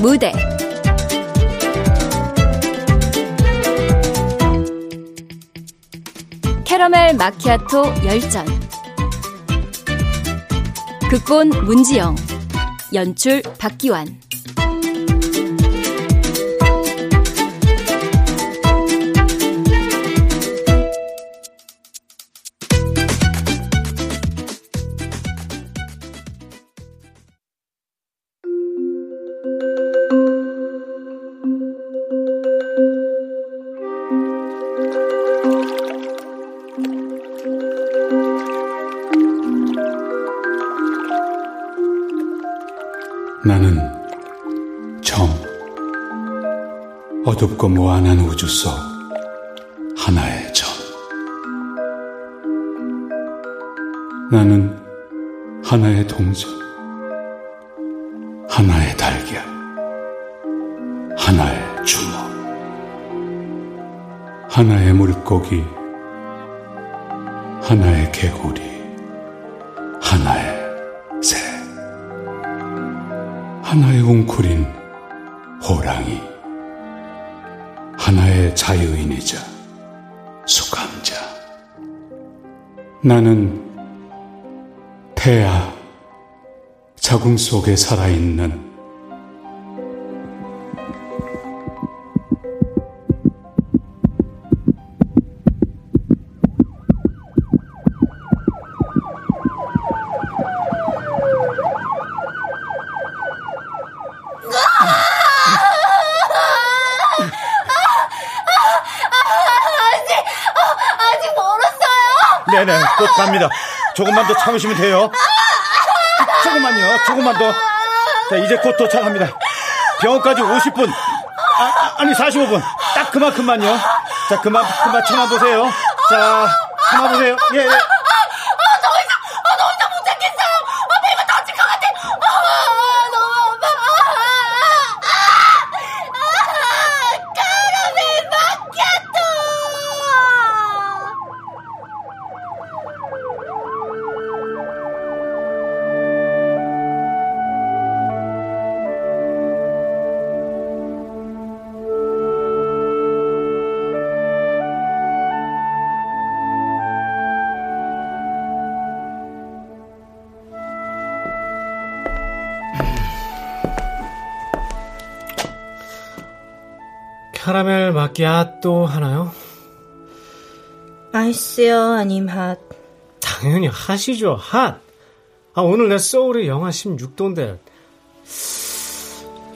무대. 캐러멜 마키아토 열전. 극본 문지영. 연출 박기환 어둡고 무한한 우주 속 하나의 점. 나는 하나의 동전 하나의 달걀 하나의 주먹 하나의 물고기 하나의 개구리 하나의 새 하나의 웅크린 호랑이, 자유인이자 수감자. 나는 태아, 자궁 속에 살아있는 참으시면 돼요. 조금만요, 조금만 더. 자, 이제 곧 도착합니다. 병원까지 50분. 아, 니 45분. 딱 그만큼만요. 자, 그만, 그만 참아보세요. 자, 참아보세요. 예, 예. 또 하나요? 아이스요, 아님 핫. 당연히 핫이죠, 핫. 아, 오늘 내 소울이 영하 16도인데.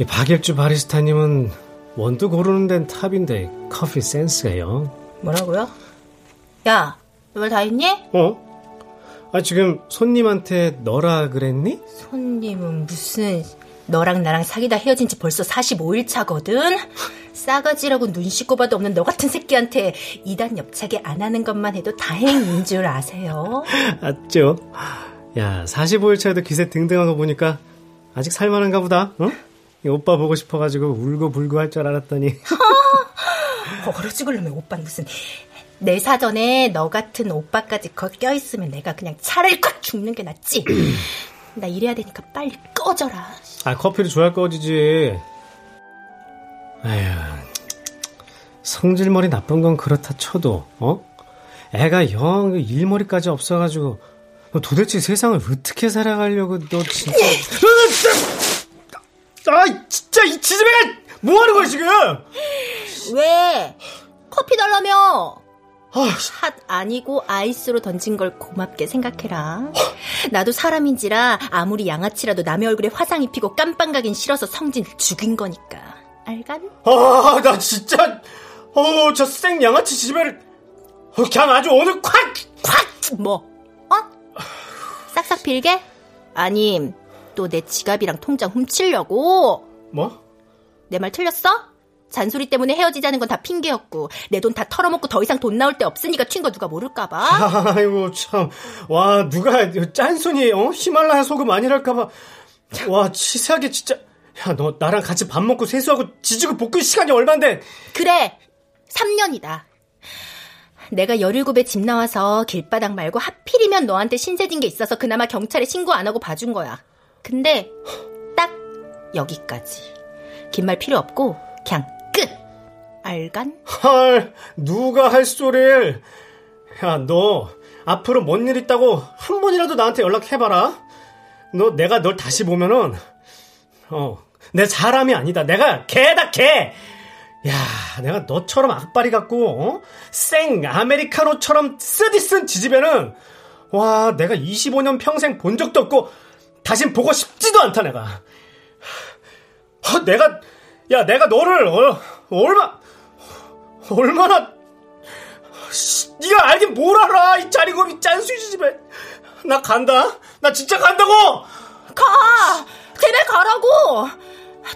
이 박일주 바리스타님은 원두 고르는 데는 탑인데 커피 센스가요. 뭐라고요? 야, 너 말 다 했니? 어? 아, 지금 손님한테 너라 그랬니? 손님은 무슨 너랑 나랑 사귀다 헤어진 지 벌써 45일 차거든? 싸가지라고 눈 씻고 봐도 없는 너 같은 새끼한테 이단 옆차게 안 하는 것만 해도 다행인 줄 아세요? 맞죠? 야, 45일 차에도 기세 등등한 거 보니까 아직 살만한가 보다, 어? 이 오빠 보고 싶어가지고 울고 불고 할 줄 알았더니. 얼어 죽을놈의 오빠 무슨. 내 사전에 너 같은 오빠까지 거 껴있으면 내가 그냥 차를 꽉 죽는 게 낫지. 나 일해야 되니까 빨리 꺼져라. 아, 커피를 좋아할 꺼지지. 에휴, 성질머리 나쁜 건 그렇다 쳐도, 어? 애가 영 일머리까지 없어가지고, 너 도대체 세상을 어떻게 살아가려고 너 진짜. 아, 진짜 이 지지배가 뭐 하는 거야 지금? 왜? 커피 달라며? 핫 아니고 아이스로 던진 걸 고맙게 생각해라. 나도 사람인지라 아무리 양아치라도 남의 얼굴에 화상 입히고 깜빵 가긴 싫어서 성진 죽인 거니까. 알간? 아, 나 진짜, 어, 저 생 양아치 지지배를, 어, 그냥 아주 오늘 콱! 콱! 뭐? 어? 싹싹 빌게? 아님, 또 내 지갑이랑 통장 훔치려고? 뭐? 내 말 틀렸어? 잔소리 때문에 헤어지자는 건 다 핑계였고 내 돈 다 털어먹고 더 이상 돈 나올 데 없으니까 튄 거 누가 모를까봐. 아이고 참, 와 누가 짠손이 어? 히말라야 소금 아니랄까봐. 와 치사하게 진짜. 야 너 나랑 같이 밥 먹고 세수하고 지지고 볶을 시간이 얼만데. 그래 3년이다. 내가 17에 집 나와서 길바닥 말고 하필이면 너한테 신세진 게 있어서 그나마 경찰에 신고 안 하고 봐준 거야. 근데 딱 여기까지. 긴 말 필요 없고 그냥 끝. 알간? 헐, 누가 할 소리를. 야, 너 앞으로 뭔 일 있다고 한 번이라도 나한테 연락해봐라. 너 내가 널 다시 보면은 어, 내 사람이 아니다. 내가 개다 개. 야, 내가 너처럼 악바리 같고 어? 생 아메리카노처럼 쓰디쓴 지지배는 와, 내가 25년 평생 본 적도 없고 다신 보고 싶지도 않다 내가. 어, 내가 야, 내가 너를 어, 얼마 얼마나 씨, 네가 알긴 뭘 알아? 이 짜리고비 짠수지 집에. 나 간다. 나 진짜 간다고! 가! 제발 가라고!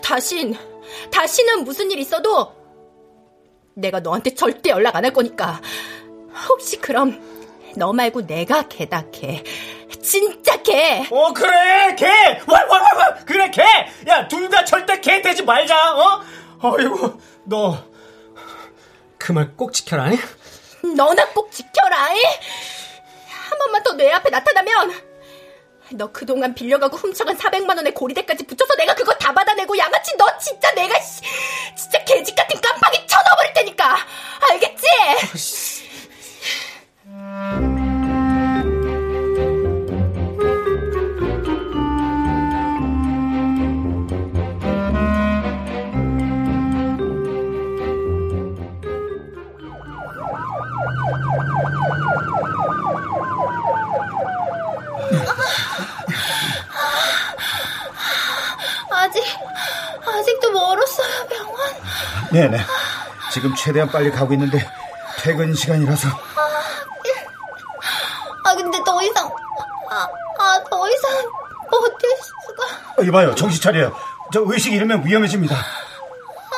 다신 다시는 무슨 일 있어도 내가 너한테 절대 연락 안 할 거니까. 혹시 그럼 너 말고 내가 개다 개 진짜 개! 어 그래 개 왈왈왈왈! 그래 개 야 둘 다 절대 개 되지 말자 어? 어이구 너 그 말 꼭 지켜라 아니? 너나 꼭 지켜라. 이? 한 번만 더 내 앞에 나타나면 너 그동안 빌려가고 훔쳐간 400만 원의 고리대까지 붙여서 내가 그거 다 받아내고 양아치 너 진짜 내가 씨, 진짜 개집 같은 깜빡이 쳐넣어버릴 테니까 알겠지? 아직도 멀었어요 병원. 네네. 지금 최대한 빨리 가고 있는데 퇴근 시간이라서. 아 근데 더 이상 아더 이상 버틸 수가. 어, 이봐요, 정신 차려요. 저 의식 잃으면 위험해집니다.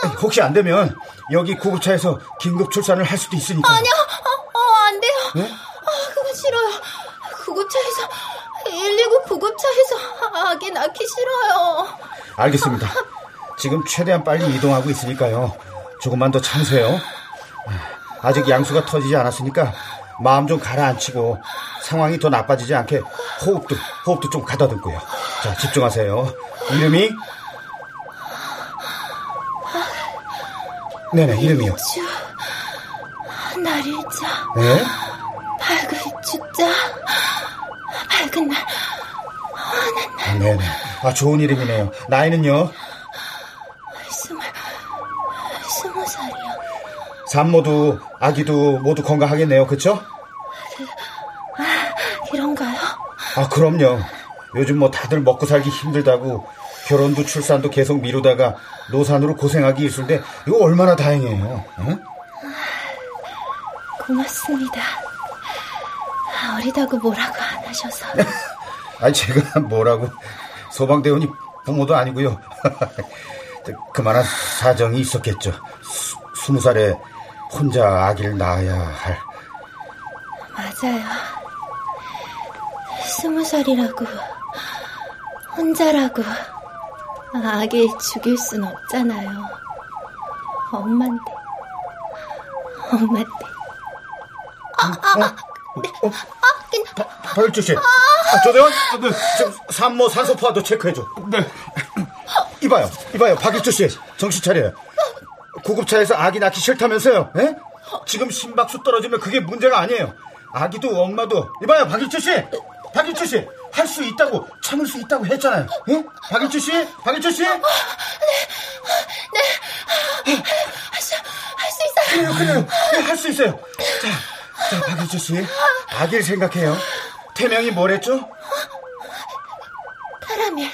아니, 혹시 안 되면 여기 구급차에서 긴급 출산을 할 수도 있으니까. 아니요, 어, 어, 안 돼요. 네? 아, 그건 싫어요. 구급차에서, 119 구급차에서 아기 낳기 싫어요. 알겠습니다. 지금 최대한 빨리 이동하고 있으니까요. 조금만 더 참으세요. 아직 양수가 터지지 않았으니까 마음 좀 가라앉히고 상황이 더 나빠지지 않게 호흡도 호흡도 좀 가다듬고요. 자, 집중하세요. 이름이 네네 이름이요. 주, 날일자, 네? 밝을 주자, 밝은 날, 아, 네네. 아 좋은 이름이네요. 나이는요? 스물, 스무 살이요. 산모도 아기도 모두 건강하겠네요. 그쵸? 이런가요? 아, 그럼요. 요즘 뭐 다들 먹고 살기 힘들다고 결혼도 출산도 계속 미루다가 노산으로 고생하기 일수인데 이거 얼마나 다행이에요. 응? 고맙습니다. 아, 어리다고 뭐라고 안 하셔서. 아니 제가 뭐라고 소방대원이 부모도 아니고요. 그만한 사정이 있었겠죠. 수, 스무 살에 혼자 아기를 낳아야 할. 맞아요. 스무 살이라고, 혼자라고, 아기 죽일 순 없잖아요. 엄만데, 엄마인데. 박일주 씨, 아, 조대원, 네. 지금 산모 산소 포화도 체크해줘. 네. 이봐요, 이봐요, 박일주 씨, 정신 차려요. 구급차에서 아기 낳기 싫다면서요? 에? 지금 심박수 떨어지면 그게 문제가 아니에요. 아기도 엄마도 이봐요, 박일주 씨, 박일주 씨, 할 수 있다고 참을 수 있다고 했잖아요. 에? 박일주 씨, 박일주 씨. 할 수, 할 수 있어요. 그래요, 그래요. 네, 할수 있어요. 자, 자, 박일주 씨, 아기를 생각해요. 태명이 뭐랬죠? 카라멜,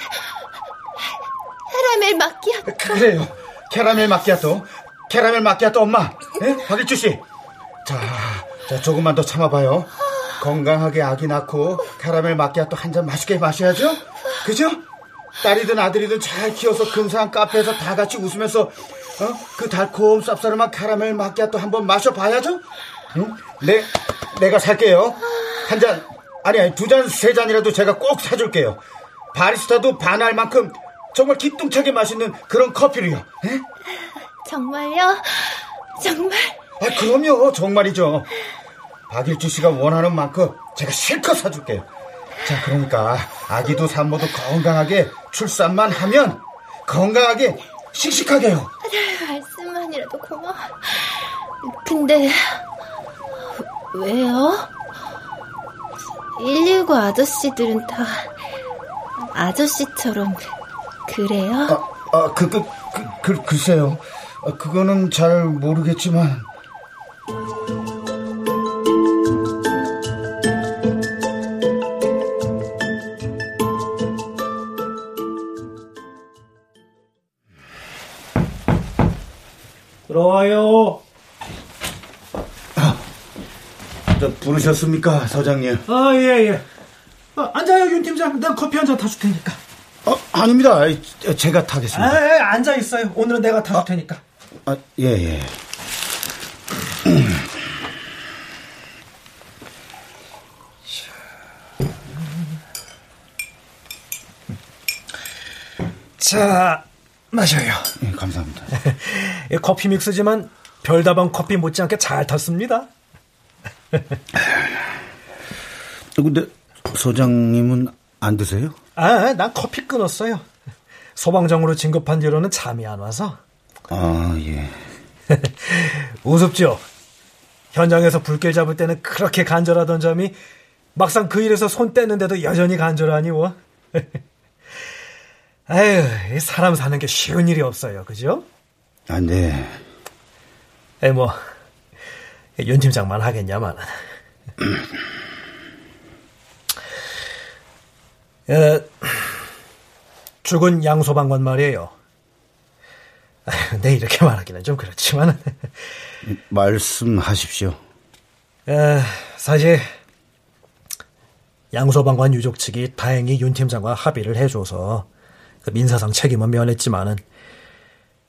카라멜 마끼아토. 그래요. 캐러멜 마끼아또. 캐러멜 마끼아또 엄마. 예? 박일주 씨. 자, 자, 조금만 더 참아봐요. 건강하게 아기 낳고 캐러멜 마끼아또 한 잔 맛있게 마셔야죠? 그죠? 딸이든 아들이든 잘 키워서 근사한 카페에서 다 같이 웃으면서 어? 그 달콤 쌉싸름한 캐러멜 마끼아또 한번 마셔봐야죠? 응? 내, 내가 살게요. 한 잔, 아니, 아니, 두 잔, 세 잔이라도 제가 꼭 사줄게요. 바리스타도 반할 만큼 정말 기똥차게 맛있는 그런 커피를요. 에? 정말요? 정말? 아, 그럼요. 정말이죠. 박일주 씨가 원하는 만큼 제가 실컷 사줄게요. 자, 그러니까 아기도 산모도 건강하게 출산만 하면 건강하게 씩씩하게요. 말씀만이라도 고마워. 근데 왜요? 119 아저씨들은 다 아저씨처럼 그래요? 아, 아 그, 그, 그, 그, 글쎄요. 아, 그거는 잘 모르겠지만. 들어와요. 저 부르셨습니까, 서장님? 아, 예, 예. 아, 앉아요, 윤 팀장. 내가 커피 한 잔 타줄 테니까. 어, 아닙니다. 제가 타겠습니다. 아, 예, 앉아 있어요. 오늘은 내가 타줄 테니까. 아, 예, 예. 자, 마셔요. 예, 감사합니다. 커피 믹스지만 별다방 커피 못지않게 잘 탔습니다. 근데 소장님은 안 드세요? 아, 난 커피 끊었어요. 소방정으로 진급한 뒤로는 잠이 안 와서. 아, 예. 우습죠? 현장에서 불길 잡을 때는 그렇게 간절하던 점이 막상 그 일에서 손 떼는데도 여전히 간절하니 뭐. 아유, 사람 사는 게 쉬운 일이 없어요. 그죠? 아, 네. 에, 뭐, 윤 팀장만 하겠냐만. 에, 죽은 양소방관 말이에요. 네, 이렇게 말하기는 좀 그렇지만. 말씀하십시오. 에, 사실, 양소방관 유족 측이 다행히 윤 팀장과 합의를 해줘서 그 민사상 책임은 면했지만은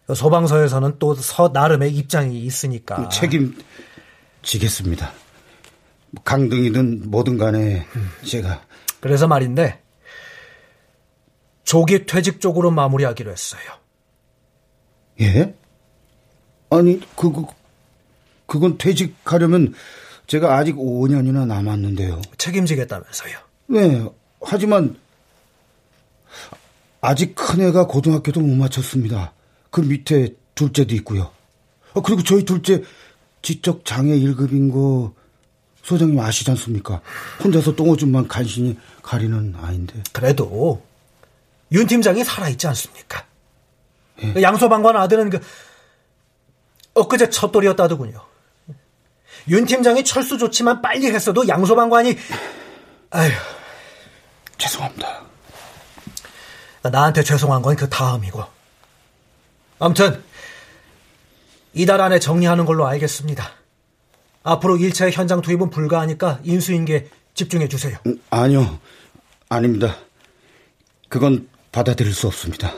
그 소방서에서는 또 서 나름의 입장이 있으니까 책임지겠습니다. 강등이든 뭐든 간에 제가 그래서 말인데 조기 퇴직 쪽으로 마무리하기로 했어요. 예? 아니 그거 그건 퇴직하려면 제가 아직 5년이나 남았는데요. 책임지겠다면서요. 네. 하지만 아직 큰애가 고등학교도 못 마쳤습니다. 그 밑에 둘째도 있고요. 아, 그리고 저희 둘째 지적 장애 1급인 거 소장님 아시지 않습니까? 혼자서 똥오줌만 간신히 가리는 아인데. 그래도 윤 팀장이 살아있지 않습니까? 예. 양소방관 아들은 그 엊그제 첫돌이었다더군요. 윤 팀장이 철수 좋지만 빨리 했어도 양소방관이 아휴 죄송합니다. 나한테 죄송한 건 그 다음이고. 아무튼 이달 안에 정리하는 걸로 알겠습니다. 앞으로 1차의 현장 투입은 불가하니까 인수인계 집중해 주세요. 음, 아니요. 아닙니다. 그건 받아들일 수 없습니다.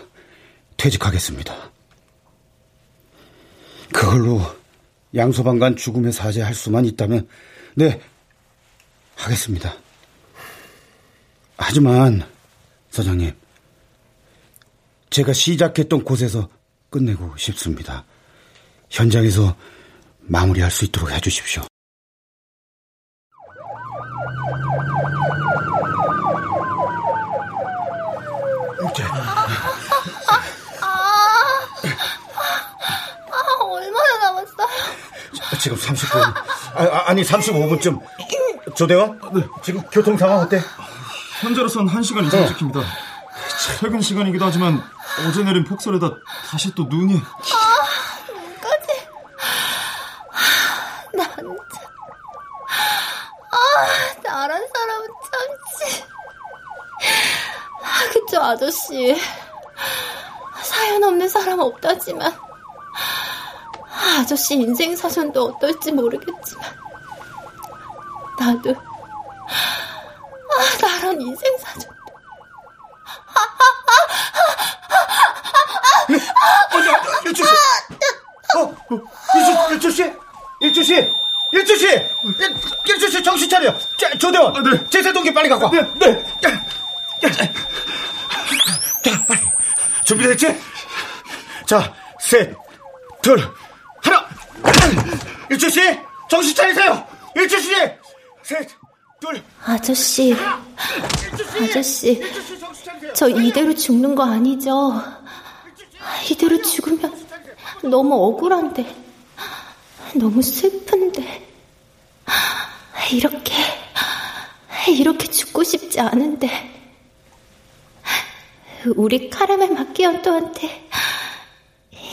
퇴직하겠습니다. 그걸로 양소방관 죽음의 사죄할 수만 있다면 네 하겠습니다. 하지만 서장님 제가 시작했던 곳에서 끝내고 싶습니다. 현장에서 마무리할 수 있도록 해주십시오. 얼마나 남았어요? 지금 30분. 아, 니 35분쯤. 조대원? 네. 지금 교통 상황 어때? 현재로선 1시간 이상 찍힙니다. 최근 시간이기도 하지만 어제 내린 폭설에다 다시 또 눈이. 아, 눈까지. 난 참. 아, 나란 사람은 참지. 아, 그쵸, 아저씨. 사연 없는 사람 없다지만. 아저씨 인생 사전도 어떨지 모르겠지만. 나도. 아, 나란 인생 사전. 일주 씨. 어, 일주, 일주 씨? 일주 씨? 일주 씨! 일주 씨 정신 차려! 자, 조대원! 아, 네. 제세동기 빨리 갖고 와! 네, 네! 자, 빨리. 준비됐지? 자, 셋, 둘! 일주 씨! 정신 차리세요! 일주 씨! 셋, 둘. 아저씨. 아저씨. 저 이대로 죽는 거 아니죠? 이대로 죽으면 너무 억울한데, 너무 슬픈데, 이렇게, 이렇게 죽고 싶지 않은데, 우리 카라멜 마키아토한테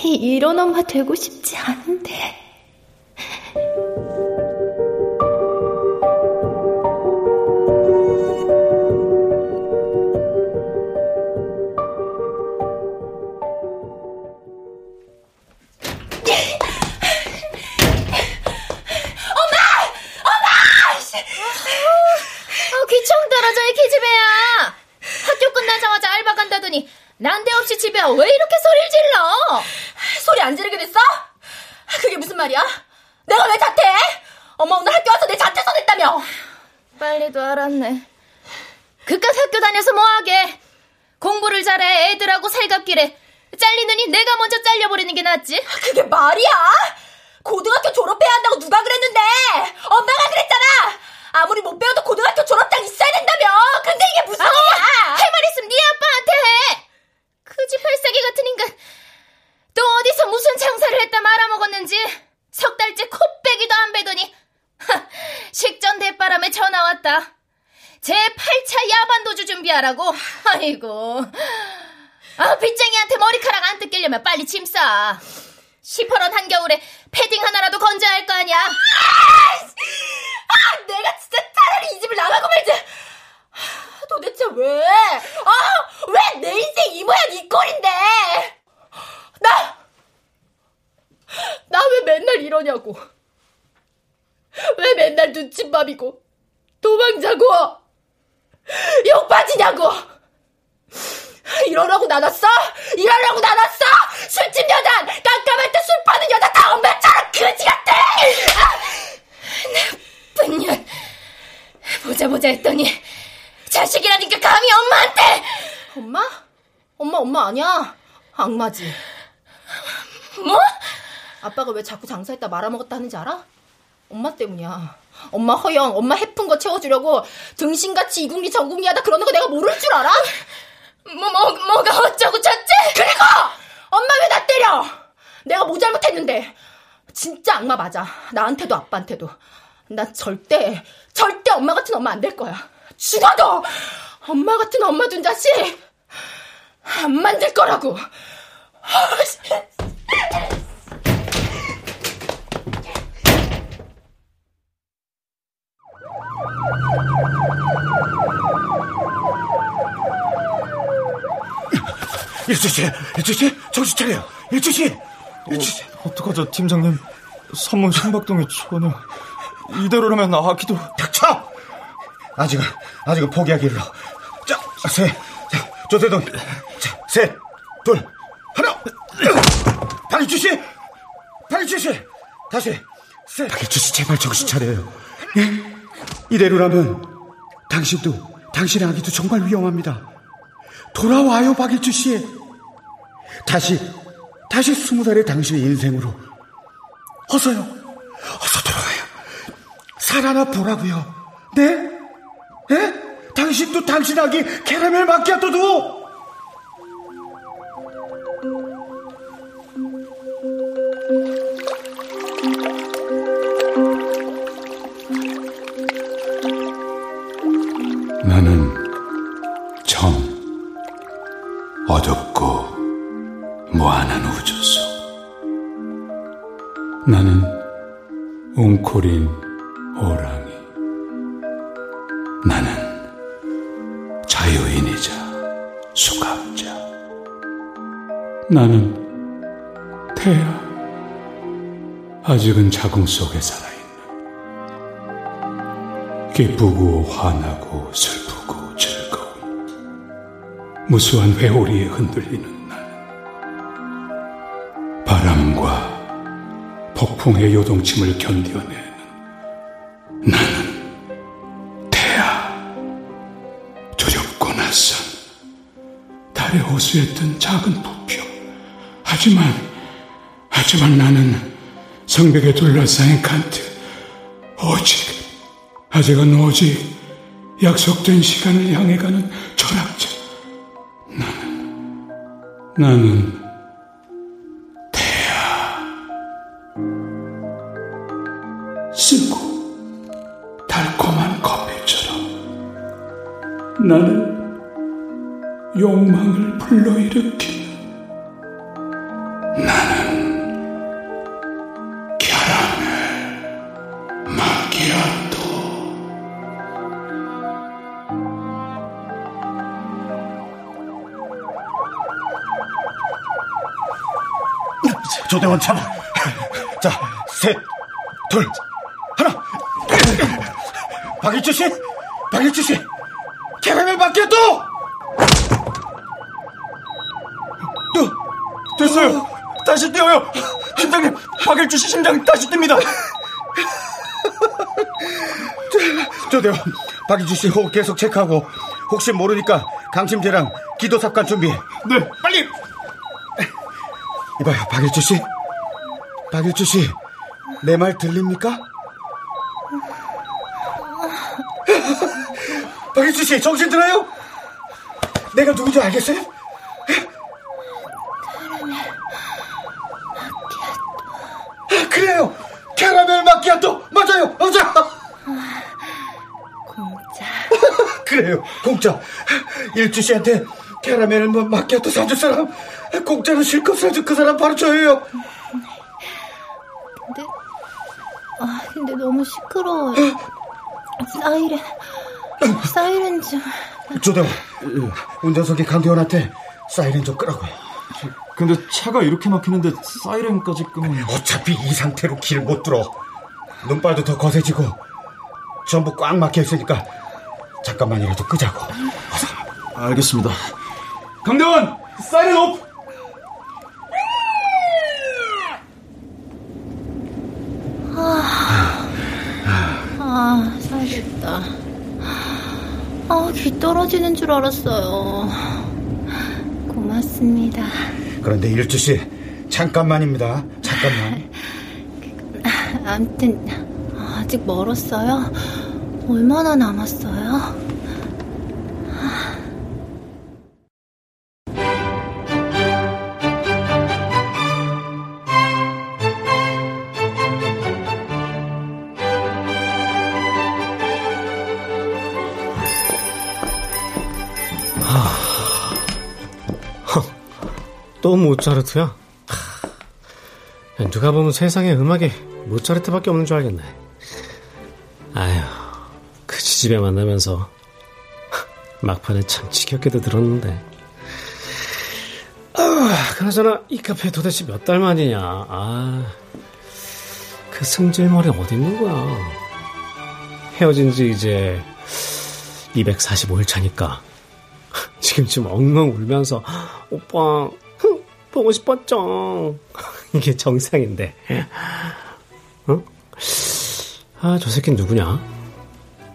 이런 엄마 되고 싶지 않은데. 난 욕받이냐고. 이러라고 나눴어? 이러라고 나눴어? 술집 여자, 깜깜할 때 술 파는 여자 다 엄마처럼 그지 같아! 아, 나쁜 년. 보자 보자 했더니 자식이라니까 감히 엄마한테! 엄마? 엄마 엄마 아니야. 악마지. 뭐? 아빠가 왜 자꾸 장사했다 말아먹었다 하는지 알아? 엄마 때문이야. 엄마 허영, 엄마 해픈 거 채워주려고 등신같이 이궁리 저궁리 하다 그러는 거 내가 모를 줄 알아? 뭐, 뭐, 뭐가 어쩌고 저쩌? 그리고! 엄마 왜 나 때려! 내가 뭐 잘못했는데. 진짜 악마 맞아. 나한테도 아빠한테도. 나 절대, 절대 엄마 같은 엄마 안 될 거야. 죽어도 엄마 같은 엄마 둔 자식 안 만들 거라고. 일주 씨, 일주 씨, 정신 차려요. 일주 씨, 일주 씨. 어, 어떡하죠, 팀장님. 선문 신박동이 전혀 이대로라면 아기도 닥쳐! 아직은, 아직은 포기하기로. 자, 셋. 자, 조세동. 자, 셋, 둘, 하나. 박일주 씨! 박일주 씨! 다시. 셋. 박일주 씨, 제발 정신 차려요. 예? 이대로라면 당신도, 당신의 아기도 정말 위험합니다. 돌아와요, 박일주 씨. 다시, 다시 스무 살의 당신의 인생으로. 어서요. 어서 돌아와요. 살아나 보라고요. 네? 예? 당신도 당신 아기 캐러멜 마키아토도 웅코린 오랑이 나는 자유인이자 수갑자. 나는 태야. 아직은 자궁 속에 살아있는. 기쁘고 화나고 슬프고 즐거운 무수한 회오리에 흔들리는 날. 바람과 폭풍의 요동침을 견뎌내 고수했던 작은 부표. 하지만, 하지만 나는 성벽에 둘러싸인 칸트, 오직, 아직은 오직 약속된 시간을 향해 가는 철학자. 나는, 나는, 대야. 쓰고, 달콤한 커피처럼. 나는, 욕망을 불러일으키는 나는 캐러멜 마키아토 조대원 잡아. 자, 셋, 둘, 하나. 박일주 씨, 박일주 씨, 캐러멜 마키아토. 됐어요. 다시 뛰어요. 팀장님, 박일주 씨 심장 다시 뜁니다. 조 대원, 박일주 씨 호흡 계속 체크하고 혹시 모르니까 강심제랑 기도 삽관 준비해. 네. 빨리. 이봐요, 박일주 씨. 박일주 씨, 내 말 들립니까? 박일주 씨, 정신 들어요? 내가 누군지 알겠어요? 그래요, 캐러멜 마키아토 맞아요, 맞아. 공짜. 그래요, 공짜. 일주 씨한테 캐러멜 마키아토 사줄 사람, 공짜로 실컷 사줄 그 사람 바로 저예요. 근데, 아, 근데 너무 시끄러워요. 사이렌, 사이렌 좀. 조대원, 운전석에 강대원한테 사이렌 좀 끄라고요. 근데 차가 이렇게 막히는데 사이렌까지 끄면 어차피 이 상태로 길 못 들어. 눈발도 더 거세지고 전부 꽉 막혀 있으니까 잠깐만이라도 끄자고. 알겠습니다. 강대원, 사이렌 off! 아, 살겠다. 아, 귀 떨어지는 줄 알았어요. 고맙습니다. 그런데 일주 씨 잠깐만입니다. 잠깐만. 암튼, 아직 멀었어요? 얼마나 남았어요? 또 모차르트야? 하, 누가 보면 세상에 음악에 모차르트밖에 없는 줄 알겠네. 지집에 만나면서 막판에 참 지겹게도 들었는데. 아, 그나저나 이 카페 도대체 몇 달 만이냐? 아, 그 승질머리 어디 있는 거야? 헤어진 지 이제 245일 차니까 지금쯤 엉엉 울면서 오빠 흥, 보고 싶었죠. 이게 정상인데. 어? 아, 저 새끼 누구냐?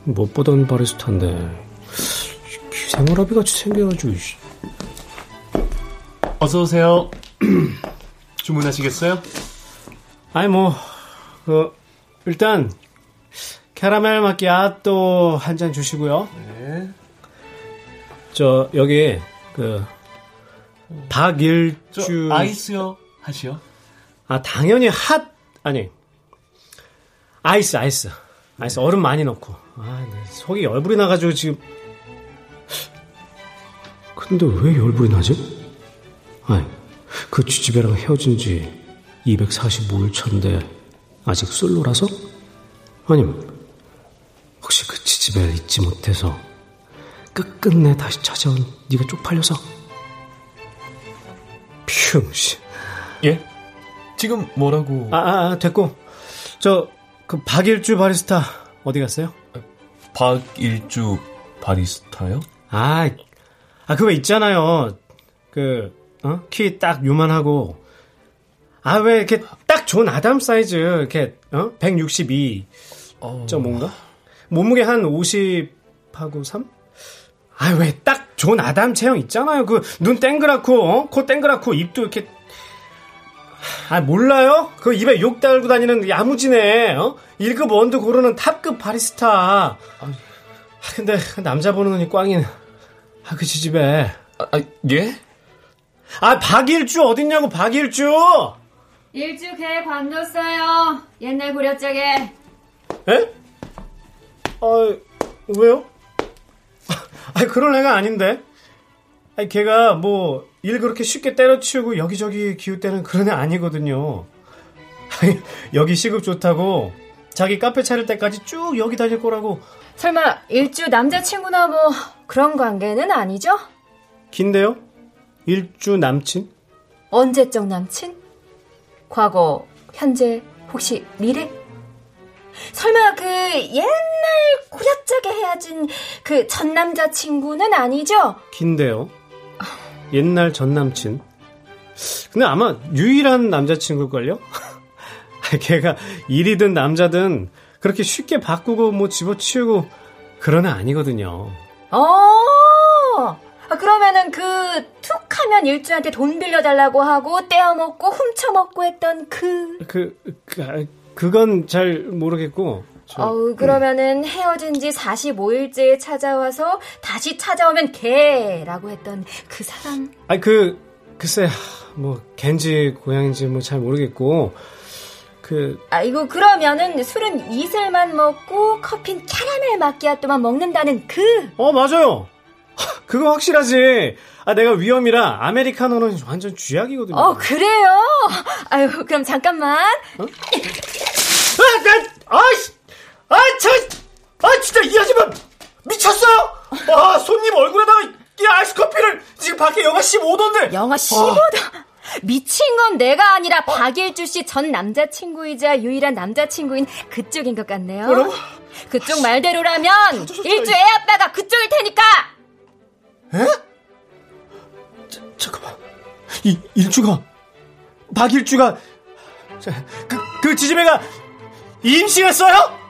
못 보던 바리스타인데 기생오라비 같이 생겨가지고. 씨. 어서 오세요. 주문하시겠어요? 아니 뭐, 그 일단 캐러멜 마키아또 한 잔 주시고요. 네. 저 여기 그 박일주 저 아이스요 하시오. 아 당연히 핫 아니 아이스 아이스 아이스 얼음 많이 넣고 아 네, 속이 열불이 나가지고 지금 근데 왜 열불이 나지? 아니 그 쥐집애랑 헤어진 지 245일 차인데 아직 솔로라서? 아니면 혹시 그 쥐집애를 잊지 못해서 끝끝내 다시 찾아온 네가 쪽팔려서? 평신 예? 지금 뭐라고? 아, 아, 아, 됐고. 저, 그, 박일주 바리스타, 어디 갔어요? 박일주 바리스타요? 아, 아, 그거 있잖아요. 그, 어? 키 딱 요만하고. 아, 왜 이렇게 딱 존 아담 사이즈, 이렇게, 어? 162. 어... 저 뭔가? 몸무게 한 50하고 3? 아, 왜 딱 존 아담 체형 있잖아요. 그, 눈 땡그랗고, 어? 코 땡그랗고, 입도 이렇게. 아, 몰라요? 그 입에 욕 달고 다니는 야무지네, 어? 1급 원두 고르는 탑급 바리스타. 아, 근데 남자 보는 눈이 꽝인. 아, 그 지집애. 아, 아, 예? 아, 박일주 어딨냐고, 박일주! 일주 개 관뒀어요. 옛날 고려짝에. 에? 아, 왜요? 아, 그런 애가 아닌데. 아니, 걔가 뭐, 일 그렇게 쉽게 때려치우고 여기저기 기울 때는 그런 애 아니거든요. 아니, 여기 시급 좋다고 자기 카페 차릴 때까지 쭉 여기 다닐 거라고. 설마 일주 남자친구나 뭐 그런 관계는 아니죠? 긴데요? 일주 남친? 언제적 남친? 과거, 현재, 혹시 미래? 설마 그 옛날 구약적에 헤어진 그 전 남자친구는 아니죠? 긴데요? 옛날 전 남친? 근데 아마 유일한 남자친구일걸요? 걔가 일이든 남자든 그렇게 쉽게 바꾸고 뭐 집어치우고 그런 애 아니거든요. 어, 아, 그러면은 그 툭 하면 일주한테 돈 빌려달라고 하고 떼어먹고 훔쳐먹고 했던 그. 그, 그 아, 그건 잘 모르겠고. 저, 어우, 그러면은 헤어진 지 45일째에 찾아와서 다시 찾아오면 개라고 했던 그 사람. 아니, 그, 글쎄, 뭐, 걘지 고양인지 뭐 잘 모르겠고, 그, 아이고, 그러면은 술은 이슬만 먹고 커피는 캐러멜 마키아토만 먹는다는 그. 어, 맞아요! 그거 확실하지. 아, 내가 위험이라 아메리카노는 완전 쥐약이거든요. 어, 그래요? 아유, 그럼 잠깐만. 어? 아, 나, 아이씨! 아, 저, 아, 진짜 이 아줌마 미쳤어요? 아, 손님 얼굴에다가 이 아이스 커피를 지금 밖에 영하 15도인데. 영하 15도? 미친 건 내가 아니라 박일주 씨 전 남자친구이자 유일한 남자친구인 그쪽인 것 같네요. 뭐라고? 그쪽 말대로라면 일주 애 아빠가 그쪽일 테니까. 에? 자, 잠깐만. 이 일주가 박일주가 그, 그 지지배가 임신했어요?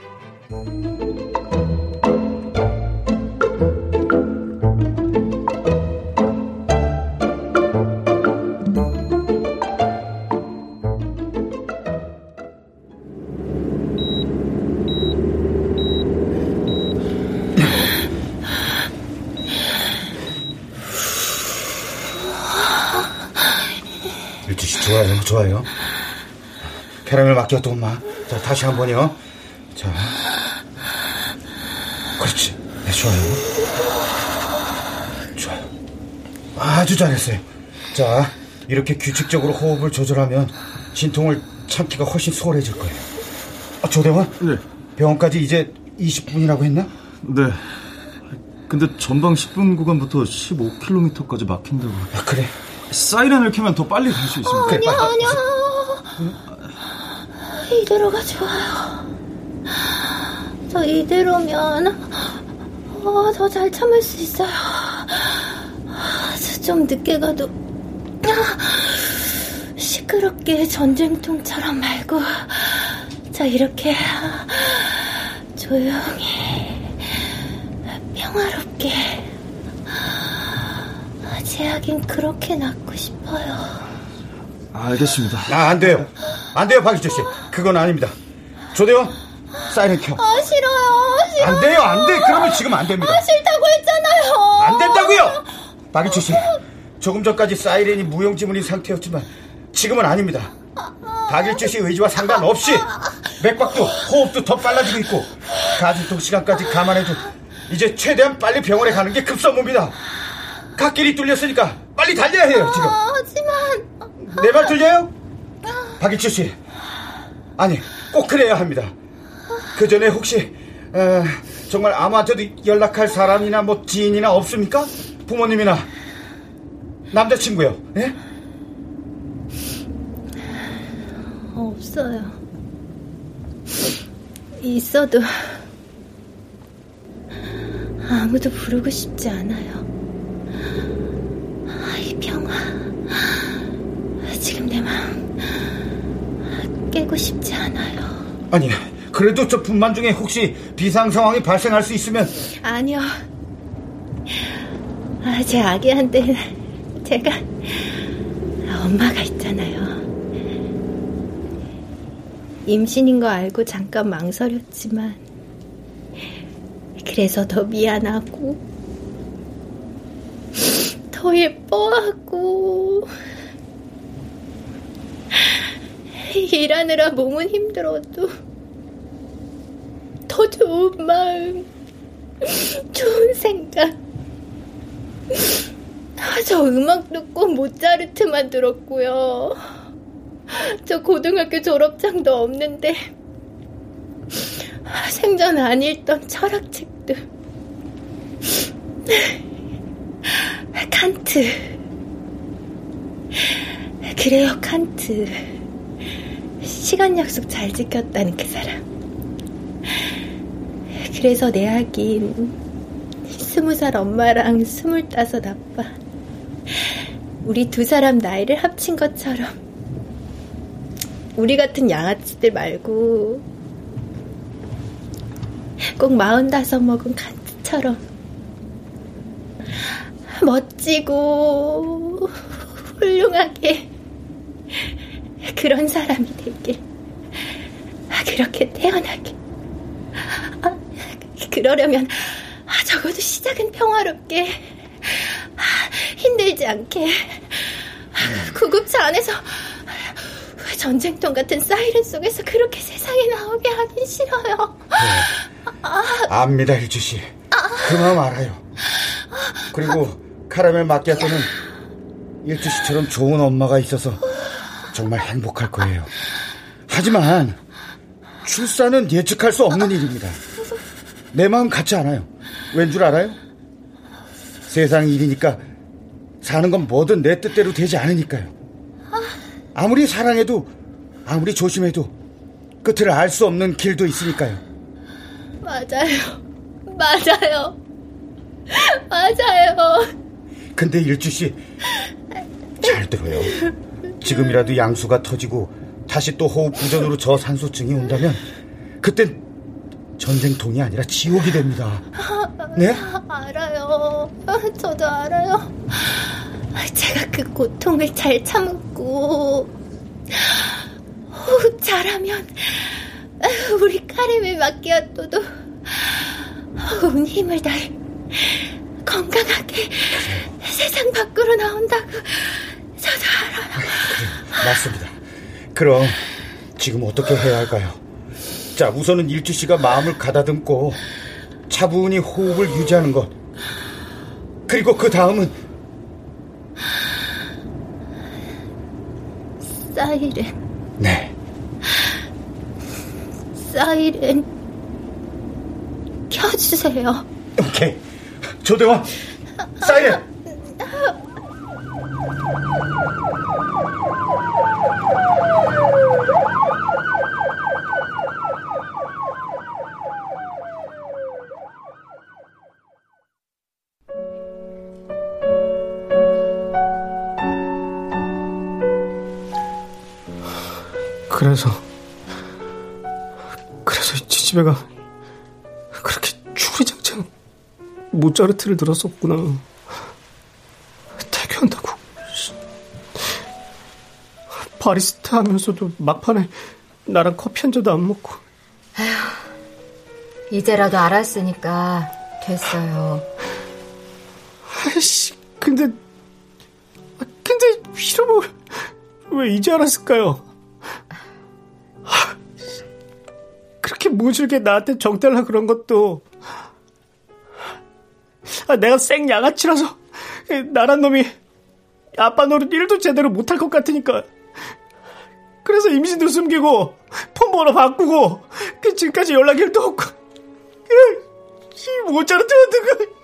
좋아요, 좋아요. 캐러멜 맡겼도 엄마. 자, 다시 한 번요. 자, 그렇지. 네, 좋아요. 좋아요. 아주 잘했어요. 자, 이렇게 규칙적으로 호흡을 조절하면 진통을 참기가 훨씬 수월해질 거예요. 아, 조대원? 네. 병원까지 이제 20분이라고 했나? 네. 근데 전방 10분 구간부터 15km까지 막힌다고. 아, 그래. 사이렌을 켜면 더 빨리 갈 수 있습니다. 그래, 빨리. 아니야. 이대로가 좋아요. 저 이대로면 어, 더 잘 참을 수 있어요. 좀 늦게 가도 아, 시끄럽게 전쟁통처럼 말고 자 이렇게 조용히 평화롭게 제약인 그렇게 낳고 싶어요. 알겠습니다. 아, 안 돼요. 안 돼요, 박일주 씨. 그건 아닙니다. 조대원, 사이렌 켜. 아 싫어요. 싫어. 안 돼요, 안 돼. 그러면 지금 안 됩니다. 싫다고 했잖아요. 안 된다고요! 박일주 씨, 조금 전까지 사이렌이 무용지물인 상태였지만 지금은 아닙니다. 박일주 씨 의지와 상관없이 맥박도 호흡도 더 빨라지고 있고 가진통 시간까지 감안해도 이제 최대한 빨리 병원에 가는 게 급선무입니다. 갓길이 뚫렸으니까 빨리 달려야 해요, 지금. 하지만 내 말 들려요? 박일주 씨. 아니, 꼭 그래야 합니다. 그 전에 혹시 에, 정말 아무한테도 연락할 사람이나 뭐 지인이나 없습니까? 부모님이나 남자친구요. 예? 없어요. 있어도 아무도 부르고 싶지 않아요. 아, 이 평화 지금 내 마음 깨고 싶지 않아요. 아니, 그래도 저 분만 중에 혹시 비상 상황이 발생할 수 있으면 아니요. 아, 제 아기한테는 제가 엄마가 있잖아요. 임신인 거 알고 잠깐 망설였지만 그래서 더 미안하고 더 예뻐하고 일하느라 몸은 힘들어도 더 좋은 마음, 좋은 생각. 아, 저 음악도 꼭 모차르트만 들었고요. 저 고등학교 졸업장도 없는데 생전 안 읽던 철학책도 칸트 그래요 칸트 시간 약속 잘 지켰다는 그 사람 그래서 내 아긴 스무 살 엄마랑 스물다섯 아빠 우리 두 사람 나이를 합친 것처럼 우리 같은 양아치들 말고 꼭 마흔다섯 먹은 칸트처럼 멋지고 훌륭하게 그런 사람이 되길 그렇게 태어나길 아, 그러려면 아, 적어도 시작은 평화롭게 아, 힘들지 않게 구급차 안에서 전쟁통 같은 사이렌 속에서 그렇게 세상에 나오게 하긴 싫어요. 네. 아, 압니다, 일주 씨. 그 마음 알아요. 그리고 카라멜 마키아토는 일주 씨처럼 좋은 엄마가 있어서 정말 행복할 거예요. 하지만 출산은 예측할 수 없는 일입니다. 내 마음 같지 않아요. 왠 줄 알아요? 세상 일이니까 사는 건 뭐든 내 뜻대로 되지 않으니까요. 아무리 사랑해도 아무리 조심해도 끝을 알 수 없는 길도 있으니까요. 맞아요. 맞아요. 맞아요. 근데 일주 씨, 잘 들어요. 지금이라도 양수가 터지고 다시 또 호흡 부전으로 저산소증이 온다면 그땐 전쟁통이 아니라 지옥이 됩니다. 네? 알아요. 저도 알아요. 제가 그 고통을 잘 참고 호흡 잘하면 우리 카레메 마키아토도 온 힘을 다해 건강하게 세상 밖으로 나온다고 저도 알아요. 맞습니다. 그럼 지금 어떻게 해야 할까요? 자, 우선은 일주 씨가 마음을 가다듬고 차분히 호흡을 유지하는 것. 그리고 그 다음은 사이렌. 네. 사이렌 켜주세요. 오케이. 조대원, 사이렌. 그래서 지지배가 그렇게 추리장창 모차르트를 들었었구나. 태교한다고. 바리스타 하면서도 막판에 나랑 커피 한 잔도 안 먹고. 에휴, 이제라도 알았으니까 됐어요. 아이씨, 근데, 근데 이러면 왜 이제 알았을까요? 무줄게 나한테 정달라 그런 것도 아, 내가 생 양아치라서 나란 놈이 아빠 노릇 일도 제대로 못할 것 같으니까 그래서 임신도 숨기고 폰번호 바꾸고 그 지금까지 연락 일도 없고 이 모짜르트 같은 거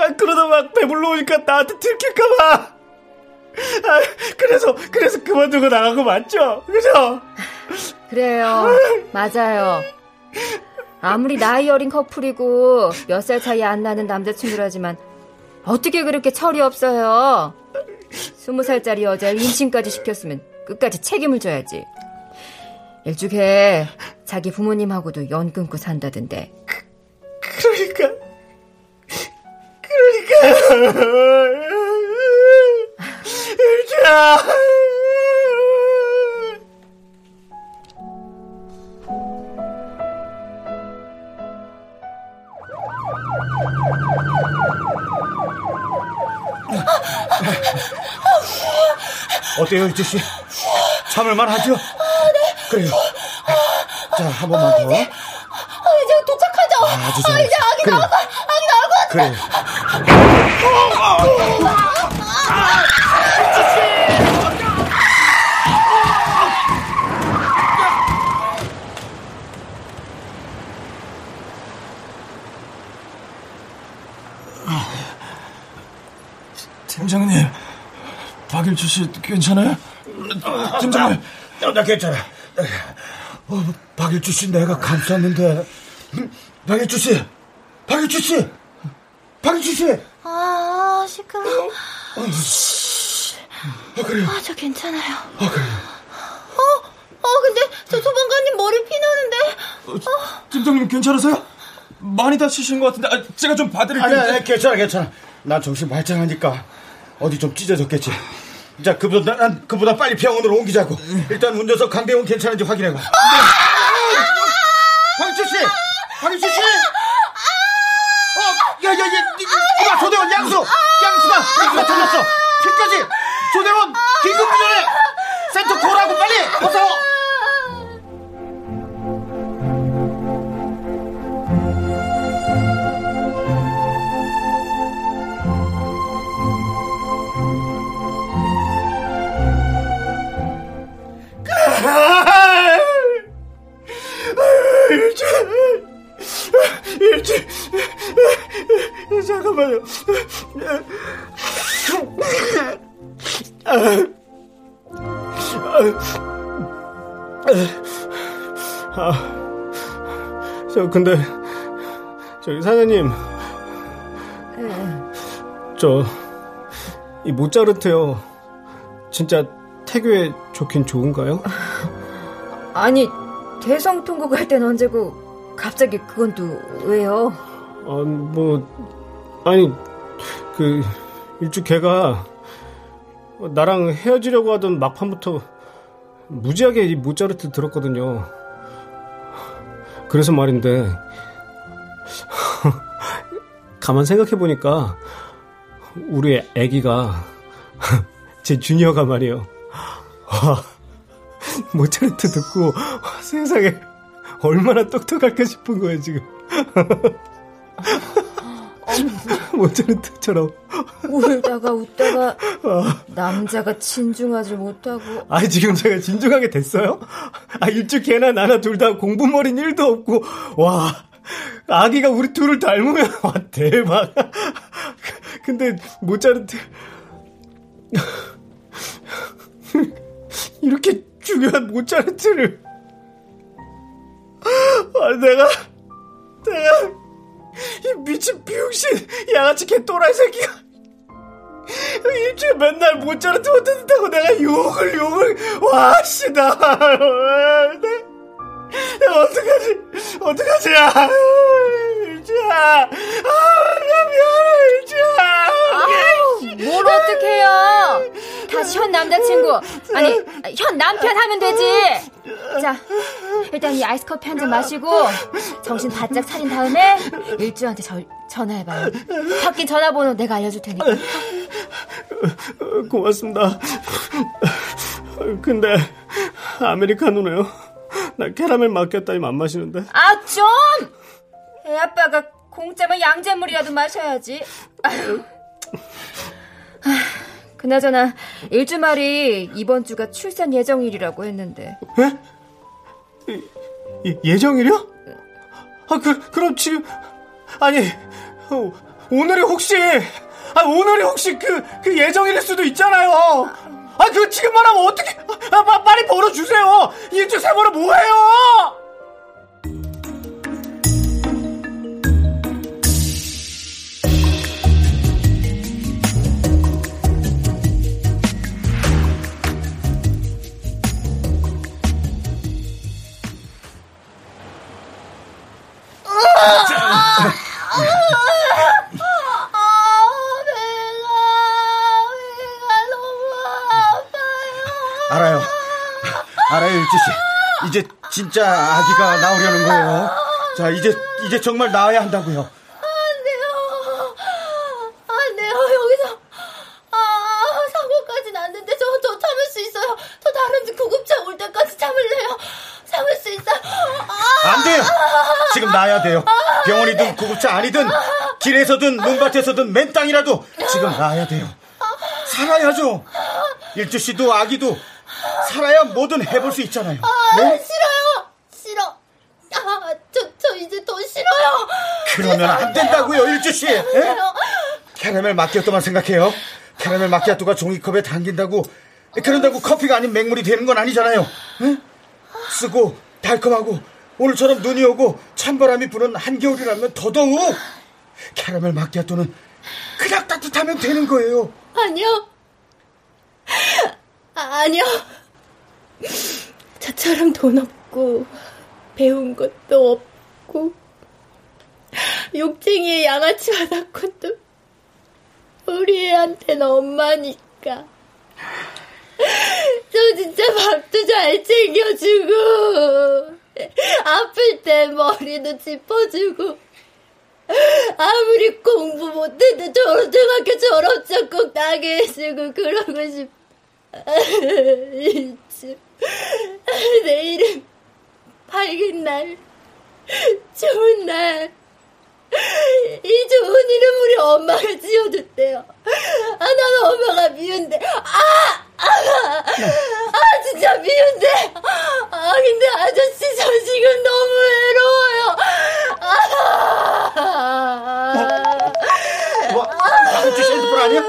야, 그러다 막 배불러 오니까 나한테 들킬까봐. 아, 그래서, 그래서 그만두고 거 맞죠? 그죠? 그래요. 맞아요. 아무리 나이 어린 커플이고 몇 살 차이 안 나는 남자친구라지만 어떻게 그렇게 철이 없어요? 스무 살짜리 여자를 임신까지 시켰으면 끝까지 책임을 져야지. 일주에 자기 부모님하고도 연 끊고 산다던데. 그러니까. 그러니까. 일주야. 어때요, 일주 씨? 참을만 하죠? 그래요. 자, 한 번만 더. 이제 도착하자. 아주 아, 이제 아기 그래. 나올 거, 아기 나올 것 같아. 그래. 팀장님, 박일주 씨 괜찮아요? 팀장님, 나, 나 괜찮아. 어, 박일주 씨 내가 감쌌는데. 박일주 씨, 박일주 씨, 박일주 씨. 아, 시끄러워. 아 그래. 아, 저 괜찮아요. 아 그래. 어, 어, 근데 저 소방관님 머리 피나는데. 팀장님 괜찮으세요? 많이 다치신 것 같은데 아, 제가 좀 봐드릴게요. 아니, 아니, 괜찮아, 괜찮아. 난 정신 말짱하니까 어디 좀 찢어졌겠지. 자, 그보다, 난 그보다 빨리 병원으로 옮기자고. 일단 운전석 강대훈 괜찮은지 확인해봐. 박일주 씨! 박일주 씨! 어, 야, 야, 야, 이- 이봐, 조대원, 양수! 양수가, 양수가 터졌어! 피까지! 조대원, 긴급 구조해! 센터 콜하고 빨리! 어서! 일주, 일주, 잠깐만요. 아, 저 근데 저기 사장님, 저 이 모짜르트요. 진짜 태교에 좋긴 좋은가요? 아니, 대성 통곡 할 땐 언제고, 갑자기 그건 또 왜요? 아, 뭐 아니 그 일주 걔가 나랑 헤어지려고 하던 막판부터 무지하게 이 모차르트 들었거든요. 그래서 말인데 가만 생각해 보니까 우리 아기가 제 주니어가 말이에요. 와, 모차르트 듣고 와, 세상에 얼마나 똑똑할까 싶은 거예요 지금. 모차르트처럼. 울다가 웃다가 남자가 진중하지 못하고 아 지금 제가 진중하게 됐어요? 아 일주 걔나 나나 둘 다 공부머린 일도 없고 와 아기가 우리 둘을 닮으면 와 대박. 근데 모차르트 이렇게 중요한 모차르트를. 아 내가 내가 이 미친 비용신 양아치 개 또라이 새끼가 일주일 맨날 모짜르트 못듣다고 내가 욕을 욕을 와씨 나 내- 내가 어떡하지? 어떡하지? 아, 일주야. 아 미안해 일주야 뭘 어떡해요? 다시 현 남자친구. 아니 현 남편 하면 되지. 자 일단 이 아이스 커피 한 잔 마시고 정신 바짝 차린 다음에 일주한테 저, 전화해봐요. 바뀐 전화번호 내가 알려줄 테니까. 고맙습니다. 근데 아메리카노네요? 나 캐러멜 맡겼다니 안 마시는데. 아 좀! 애 아빠가 공짜면 양잿물이라도 마셔야지. 아유. 아, 그나저나 일주 말이 이번 주가 출산 예정일이라고 했는데 예- 예정일이요? 아, 그, 그럼 지금, 아니, 어, 오늘이 혹시, 아, 오늘이 혹시 그, 그 예정일일 수도 있잖아요. 아, 그거 지금 말하면 어떻게, 아, 빠- 빨리 벌어주세요. 일주 세번을 뭐해요? 알아요. 알아요, 일주 씨. 이제 진짜 아기가 나오려는 거예요. 자, 이제, 이제 정말 나와야 한다고요. 안 돼요. 안 돼요. 여기서, 아, 사고까지 났는데 저, 저 참을 수 있어요. 저 다른 구급차 올 때까지 참을래요. 참을 수 있어요. 아, 안 돼요. 지금 나야 돼요. 병원이든 구급차 아니든 길에서든 문밭에서든 맨 땅이라도 지금 나야 돼요. 살아야죠. 일주 씨도 아기도 살아야 뭐든 해볼 수 있잖아요. 아, 네? 싫어요. 싫어. 아, 저, 저 이제 더 싫어요. 그러면 안 된다고요, 일주 씨. 예? 캐러멜 마키아토만 생각해요. 캐러멜 마키아토가 종이컵에 담긴다고 그런다고 커피가 아닌 맹물이 되는 건 아니잖아요. 예? 쓰고 달콤하고 오늘처럼 눈이 오고 찬바람이 부는 한겨울이라면 더더욱 캐러멜 마키아토는 그냥 따뜻하면 되는 거예요. 아니요. 아, 아니요. 저처럼 돈 없고 배운 것도 없고 욕쟁이의 양아치 바닥콘도 우리 애한테는 엄마니까 저 진짜 밥도 잘 챙겨주고 아플 때 머리도 짚어주고 아무리 공부 못해도 초등학교 졸업장 꼭 따게 해주고 그러고 싶어 내일은 밝은 날 좋은 날 이 좋은 이름 우리 엄마가 지어줬대요. 아, 나는 엄마가 미운데. 아! 아! 아, 진짜 미운데. 아, 근데 아저씨 저 지금 너무 외로워요. 아! 뭐, 아저씨 핸드폰 아니야?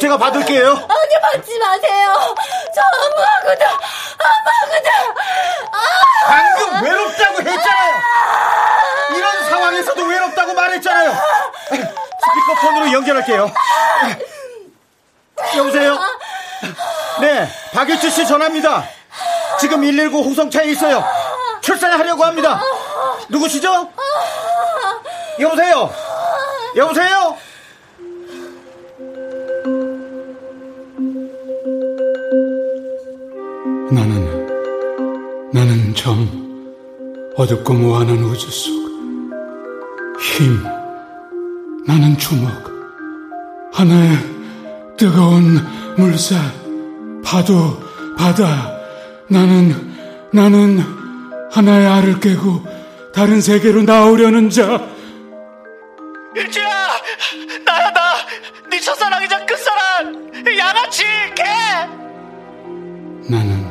제가 받을게요. 아니, 받지 마세요. 저 아무하고도, 아무하고도. 아! 방금 외롭다고 했잖아요. 이런 상황에서도 외롭다고 말했잖아요. 스피커폰으로 연결할게요. 여보세요? 네, 박일주 씨 전화입니다. 지금 119 호성차에 있어요. 출산하려고 합니다. 누구시죠? 여보세요? 여보세요? 나는, 나는 정 어둡고 무한한 우주 속 힘, 나는 주먹, 하나의 뜨거운 물살, 파도, 바다, 나는, 나는 하나의 알을 깨고 다른 세계로 나오려는 자. 일주야! 나야, 나! 네 첫사랑이자 끝사랑! 양아치! 개! 나는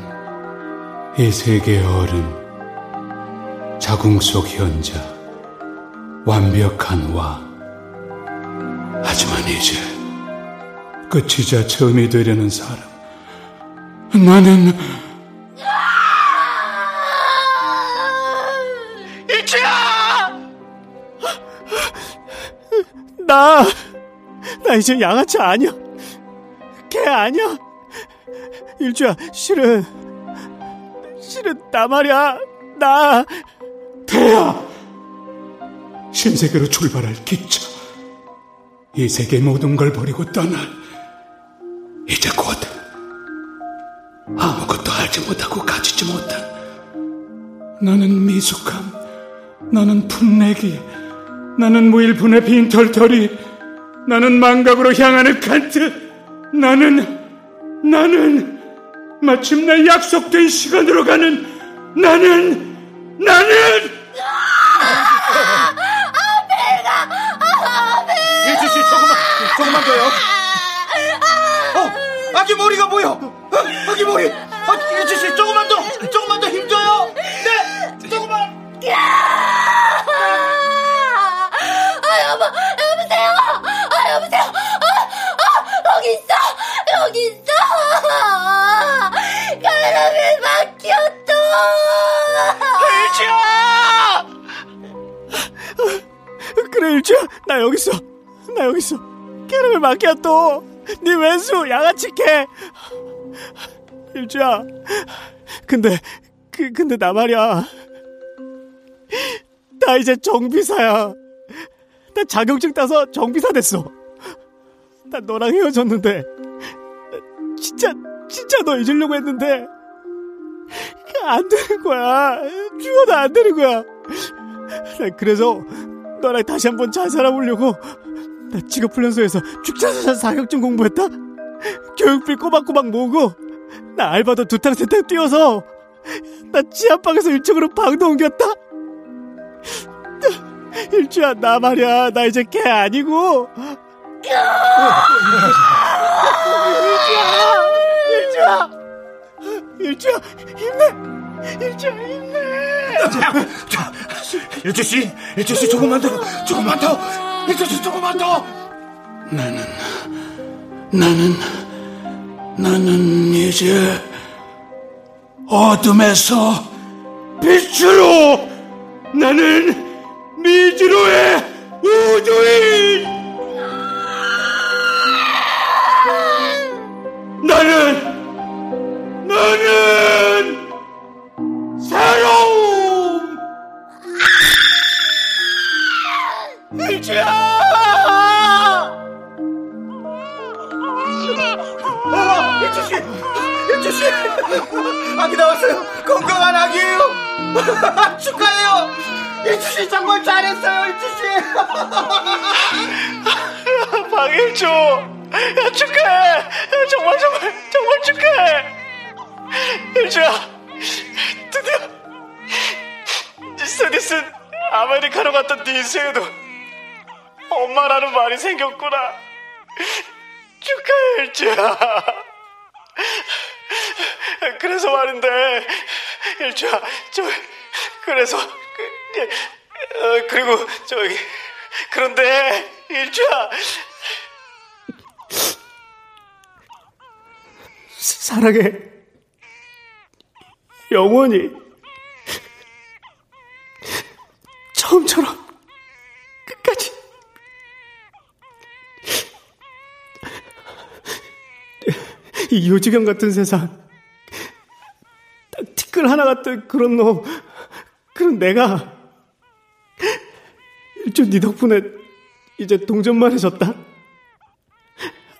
이 세계의 어른, 자궁 속 현자, 완벽한 와. 하지만 이제 끝이자 처음이 되려는 사람. 나는 일주야! 나, 나 이제 양아치 아니야. 개 아니야. 일주야, 실은, 실은 나 말이야. 나. 태야! 신세계로 출발할 기차. 이 세계 모든 걸 버리고 떠날. 이제 곧 아무것도 알지 못하고 가지지 못한 나는 미숙함, 나는 풋내기, 나는 무일푼의 빈털터리, 나는 망각으로 향하는 칸트, 나는, 나는 마침내 약속된 시간으로 가는 나는, 나는! 일주 씨 조금만 더요. 어, 아기 머리가 보여. 어, 아기 머리. 어, 일주 씨 조금만 더, 조금만 더 힘줘요. 네, 조금만. 아, 여보, 여보세요? 아, 여보세요? 아, 아, 여기 있어! 여기 있어! 카라멜 마키아토! 일주야! 그래, 일주야. 나 여기 있어. 나 여기 있어. 캐러멜 마키아토. 네 왼수 양아치 개. 일주야. 근데, 그, 근데 나 말이야. 나 이제 정비사야. 나 자격증 따서 정비사 됐어. 나 너랑 헤어졌는데. 진짜, 진짜 너 잊으려고 했는데. 안 되는 거야. 죽어도 안 되는 거야. 나 그래서 너랑 다시 한번 잘 살아보려고 나 직업훈련소에서 축자사 자격증 공부했다. 교육비 꼬박꼬박 모으고 나 알바도 두탕 세탕 뛰어서 나 지하방에서 1층으로 방도 옮겼다. 일주야, 나 말이야. 나 이제 개 아니고. 일주야! 일주야! 일주야, 힘내! 일주야, 힘내! 일주씨, 일주씨, 조금만 더, 조금만 더! 일주씨, 조금만 더! 나는, 나는, 나는 이제 어둠에서 빛으로 나는 미지로의 우주인 나는 나는 새로움 주씨, 일주씨, 아기 나왔어요. 건강한 아기예요. 축하해요. 일주씨 정말 잘했어요, 일주씨. 박일주, 야, 축하해. 야, 정말, 정말, 정말 축하해. 일주야, 드디어, 스디슨 아메리카노 같던 네 인생에도 엄마라는 말이 생겼구나. 축하해, 일주야. 그래서 말인데, 일주야, 저, 그래서, 그, 예, 어, 그리고, 저기, 그런데, 일주야, 사랑해. 영원히. 처음처럼 끝까지. 이 요지경 같은 세상. 딱 티끌 하나 같은 그런 너. 그런 내가. 일주 네 덕분에 이제 동전만 해졌다.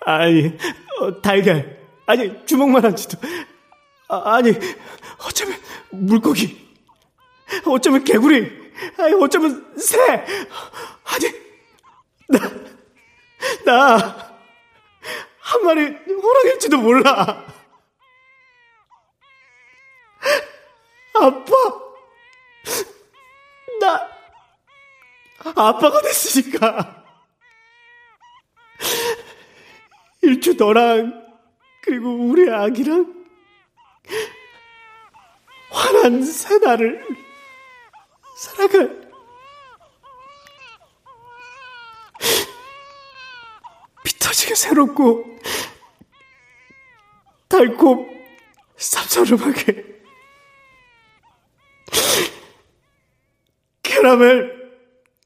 아니, 어, 달걀. 아니, 주먹만 한 지도. 아, 아니, 어쩌면 물고기. 어쩌면 개구리. 아니, 어쩌면 새. 아니, 나, 나, 한 마리 호랑일지도 몰라. 아빠. 나, 아빠가 됐으니까. 일주 너랑 그리고 우리 아기랑 환한 새날을 살아갈 미터지게 새롭고 달콤 쌉싸름하게 캐러멜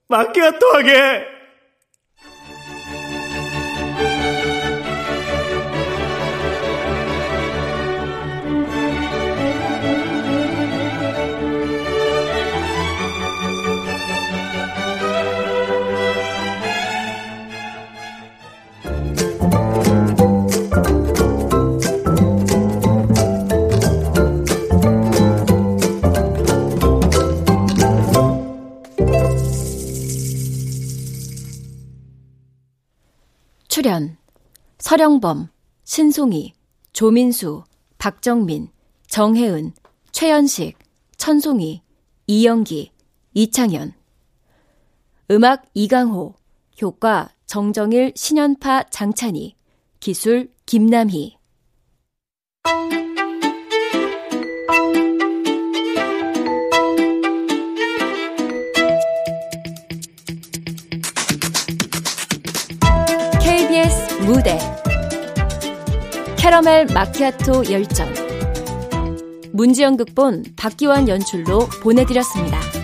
마키아토하게 서령범, 신송이, 조민수, 박정민, 정혜은, 최연식, 천송이, 이영기, 이창현. 음악 이강호, 효과 정정일, 신연파, 장찬희, 기술 김남희. KBS 무대 캐러멜 마키아토 열전 문지연 극본 박기환 연출로 보내드렸습니다.